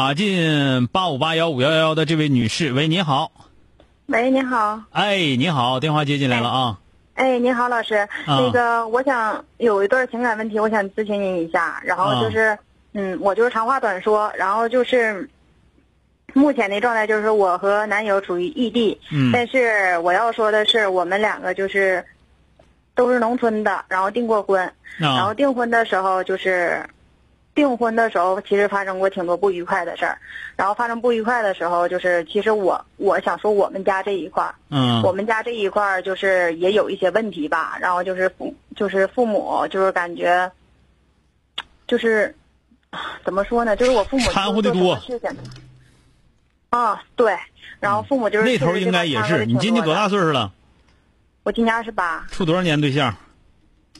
打进八五八幺五幺幺幺的这位女士，喂，你好。喂，你好。哎，你好，电话接进来了啊。哎，你好，老师。那个，我想有一段情感问题，我想咨询您一下。然后就是，嗯，我就是长话短说。然后就是，目前的状态就是我和男友处于异地。嗯。但是我要说的是，我们两个就是都是农村的，然后订过婚。然后订婚的时候就是。订婚的时候，其实发生过挺多不愉快的事儿，然后发生不愉快的时候，就是其实我我想说我们家这一块儿，嗯，我们家这一块儿就是也有一些问题吧，然后就是父就是父母就是感觉，就是怎么说呢，就是我父母掺和的多，啊对，然后父母就是那头应该也是，你今年多大岁数了？我今年二十八。处多少年对象？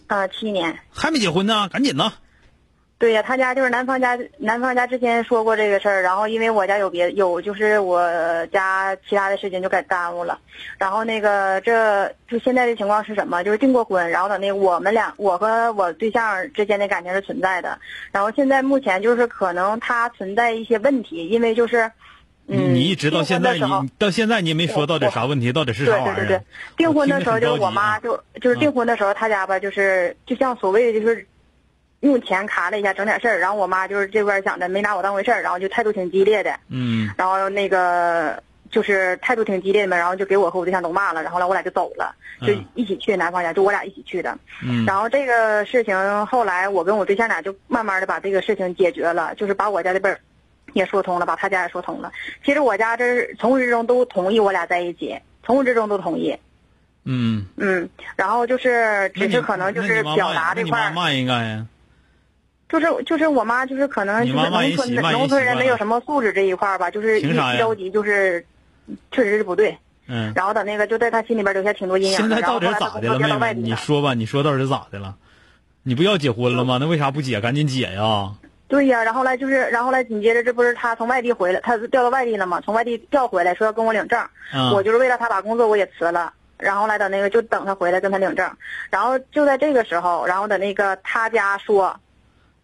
呃，七年。还没结婚呢，赶紧的。对呀，他家就是男方家，男方家之前说过这个事儿，然后因为我家有别有，就是我家其他的事情就给耽误了，然后那个这就现在的情况是什么？就是订过婚，然后等那我们俩我和我对象之间的感情是存在的，然后现在目前就是可能他存在一些问题，因为就是，嗯，你一直到现在你到现在你也没说到底啥问题，到底是啥玩意儿？对对对，订婚的时候就是我妈就就是订婚的时候他家吧，就是就像所谓的就是。用钱卡了一下，整点事儿，然后我妈就是这边想着没拿我当回事儿，然后就态度挺激烈的。嗯。然后那个就是态度挺激烈的嘛，然后就给我和我对象都骂了，然后来我俩就走了，就一起去男方家，就我俩一起去的。嗯。然后这个事情后来我跟我对象俩就慢慢的把这个事情解决了，就是把我家的辈儿也说通了，把他家也说通了。其实我家这从始至终都同意我俩在一起，从始至终都同意。嗯。嗯。然后就是只是可能就是表达这块。骂应该呀。就是就是我妈就是可能就是农村的农村人没有什么素质这一块吧，就是一着急就是，确实是不对。嗯。然后等那个就在他心里边留下挺多阴影。现在到底咋的了，妹妹？你说吧，你说到底咋的了？你不要结婚了吗？那为啥不结？赶紧结呀！对呀，然后来就是，然后来紧接着这不是他从外地回来，他调到外地了嘛？从外地调回来，说要跟我领证。嗯。我就是为了他把工作我也辞了，然后来等那个就等他回来跟他领证，然后就在这个时候，然后等那个他家说。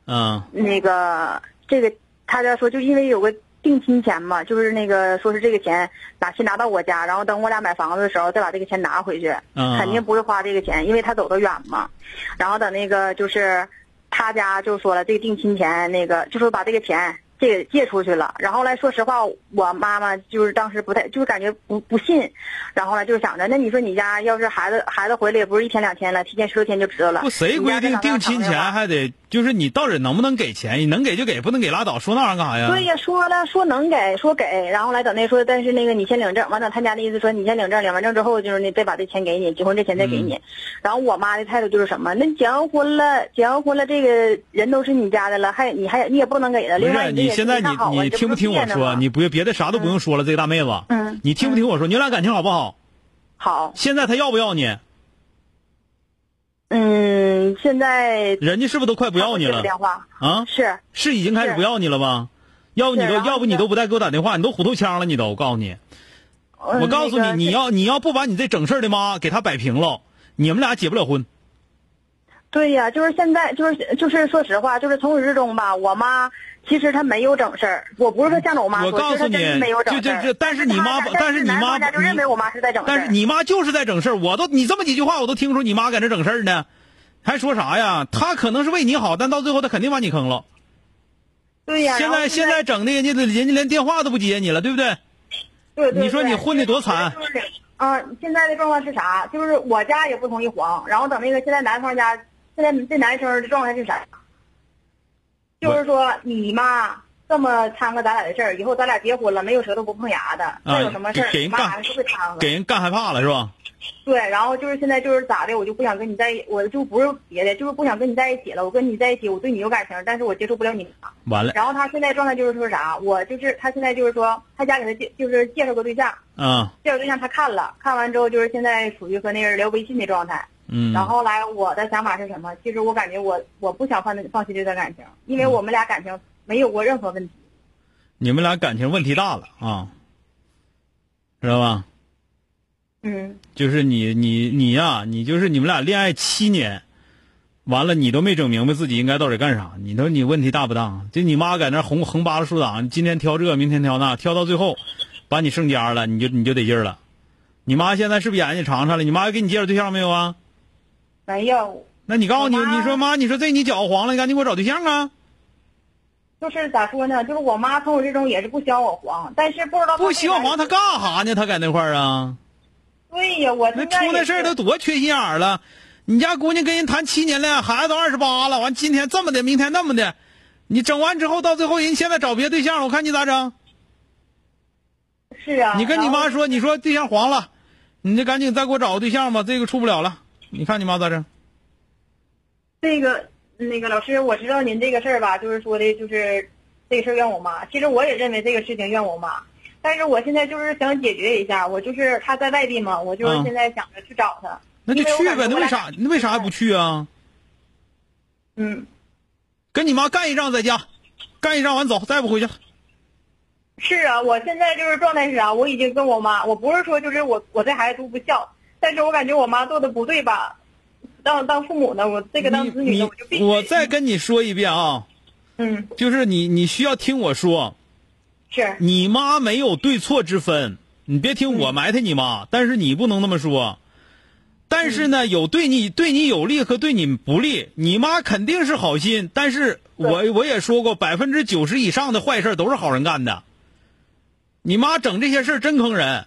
嗯，那个这个他家说就因为有个定亲钱嘛，就是那个说是这个钱拿先拿到我家，然后等我俩买房子的时候再把这个钱拿回去，肯定不是花这个钱，因为他走得远嘛。然后等那个就是他家就说了，这个定亲钱那个就说把这个钱。借借出去了，然后来说实话，我妈妈就是当时不太，就是感觉不不信，然后呢就想着，那你说你家要是孩子孩子回来也不是一天两天了，提前十多天就知道了。不，谁规定定亲钱还得就是你到底能不能给钱？你能给就给，不能给拉倒。说那玩意儿干啥呀？对呀，说了说能给，说给，然后来等那说，但是那个你先领证，完等他家的意思说你先领证，领完证之后就是你再把这钱给你，结婚这钱再给你。然后我妈的态度就是什么？那结完婚了，结完婚了，这个人都是你家的了，还你还你也不能给他。另外你。你现在你你听不听我说？你不别的啥都不用说了，这个大妹子。嗯。你听不听我说？你俩感情好不好？好。现在他要不要你？嗯，现在。人家是不是都快不要你了？电话啊。是。是已经开始不要你了吗？要不你都要不你都不带给我打电话，你都虎头枪了，你都我告诉你。我告诉你，你要你要不把你这整事的妈给他摆平了，你们俩结不了婚。对呀，就是现在，就是就是说实话，就是从始至终吧。我妈其实他没有整事儿，我不是说向着我妈说，我告诉你，就就就，但是你妈，但是你妈就认为我妈是在整事儿。但是你妈就是在整事儿，我都你这么几句话，我都听出你妈在这整事儿呢，还说啥呀？她可能是为你好，但到最后她肯定把你坑了。对呀。现在现在整的人家人家连电话都不接你了，对不对？对对。你说你混的多惨。啊，现在的状况是啥？就是我家也不同意黄，然后等那个现在男方家，现在这男生的状态是啥？就是说你妈这么掺和咱俩的事儿，以后咱俩结婚了，没有舌头不碰牙的，再有什么事儿，妈还是会掺和，给人干害怕了是吧？对，然后就是现在就是咋的，我就不想跟你在，我就不是别的，就是不想跟你在一起了。我跟你在一起，我对你有感情，但是我接受不了你妈。完了。然后他现在状态就是说啥？我就是他现在就是说，他家给他介就是介绍个对象。嗯。介绍对象他看了，看完之后就是现在属于和那人聊微信的状态。嗯。然后来我的想法是什么？其实我感觉我我不想放放弃这段感情，因为我们俩感情没有过任何问题。你们俩感情问题大了啊，知道吧？嗯，就是你你你呀，你就是你们俩恋爱七年，完了你都没整明白自己应该到底干啥。你说你问题大不大？就你妈在那横横扒拉竖挡，今天挑这，明天挑那，挑到最后，把你剩家了，你就你就得劲了。你妈现在是不是眼睛尝上了？你妈给你介绍对象没有啊？没有。那你告诉你，你说妈，你说这你脚黄了，你赶紧给我找对象啊！就是咋说呢？就是我妈从我这种也是不希望我黄，但是不知道不希望黄，她干啥呢？她在那块儿啊？对呀，我那出那事儿都多缺心眼儿了！你家姑娘跟人谈七年了，孩子都二十八了，完今天这么的，明天那么的，你整完之后，到最后人现在找别的对象了，我看你咋整？是啊。你跟你妈说，你说对象黄了，你就赶紧再给我找个对象吧，这个处不了了。你看你妈咋整？这个那个老师，我知道您这个事儿吧，就是说的，就是这个事儿怨我妈。其实我也认为这个事情怨我妈。但是我现在就是想解决一下，我就是她在外地嘛，我就是现在想着去找他。那就去呗，那为啥？那为啥还不去啊？嗯，跟你妈干一仗在家，干一仗完走，再不回去。是啊，我现在就是状态是啥？我已经跟我妈，我不是说就是我我这孩子都不孝，但是我感觉我妈做的不对吧？当当父母呢，我这个当子女的我就必须。我再跟你说一遍啊，嗯，就是你你需要听我说。是你妈没有对错之分，你别听我埋汰你妈，但是你不能那么说。但是呢，有对你对你有利和对你不利，你妈肯定是好心，但是我我也说过，百分之九十以上的坏事都是好人干的。你妈整这些事真坑人，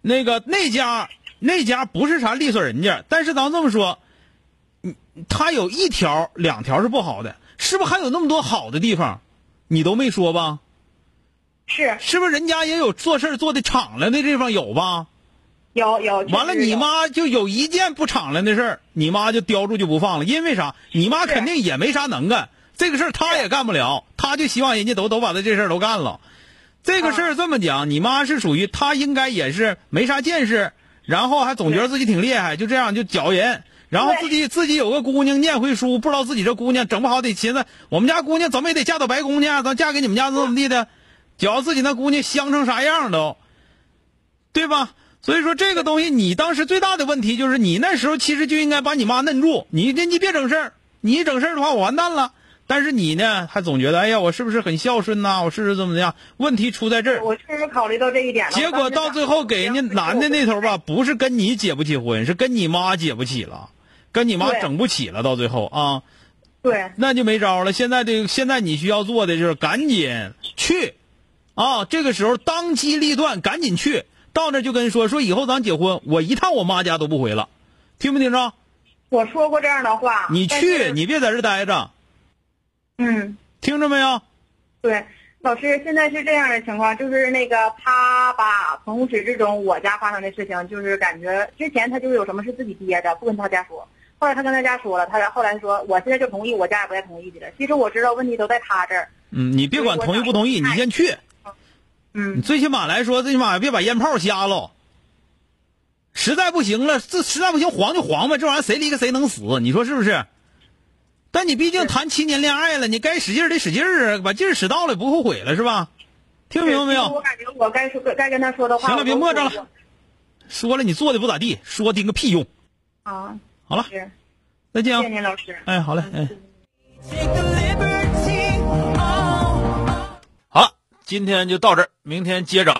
那个那家那家不是啥利索人家，但是咱这么说，他有一条两条是不好的，是不是还有那么多好的地方，你都没说吧？是是不是人家也有做事做的敞亮的地方有吧？有有。完了，你妈就有一件不敞亮的事儿，你妈就叼住就不放了。因为啥？你妈肯定也没啥能干，这个事儿她也干不了，她就希望人家都都把她这事儿都干了。这个事儿这么讲，你妈是属于她应该也是没啥见识，然后还总觉得自己挺厉害，就这样就搅人，然后自己自己有个姑娘念会书，不知道自己这姑娘整不好得寻思，我们家姑娘怎么也得嫁到白宫去，咱嫁给你们家怎么地的。觉自己那姑娘香成啥样都，对吧？所以说这个东西，你当时最大的问题就是你那时候其实就应该把你妈摁住。你这你别整事儿，你一整事儿的话我完蛋了。但是你呢，还总觉得哎呀，我是不是很孝顺呐？我是不是怎么怎么样？问题出在这儿。我确实考虑到这一点了。结果到最后给人家男的那头吧，不是跟你结不起婚，是跟你妈结不起了，跟你妈整不起了。到最后啊，对，那就没招了。现在这现在你需要做的就是赶紧去。啊，这个时候当机立断，赶紧去到那就跟说说以后咱结婚，我一趟我妈家都不回了，听没听着？我说过这样的话。你去，你别在这待着。嗯。听着没有？对，老师，现在是这样的情况，就是那个他吧，从始至终我家发生的事情，就是感觉之前他就是有什么事自己憋着，不跟他家说。后来他跟他家说了，他后来说，我现在就同意，我家也不再同意的了。其实我知道问题都在他这儿。嗯，你别管同意不同意，你先去。嗯，最起码来说，最起码别把烟炮瞎了。实在不行了，这实在不行黄就黄呗，这玩意儿谁离开谁能死？你说是不是？但你毕竟谈七年恋爱了，你该使劲得使劲儿，把劲儿使到了不后悔了是吧？听明白没有？我感觉我该说该跟他说的话。行了，别磨叽了。说了你做的不咋地，说顶个屁用。啊，好了，再见啊！谢谢老师。哎，好嘞，哎。今天就到这儿，明天接着。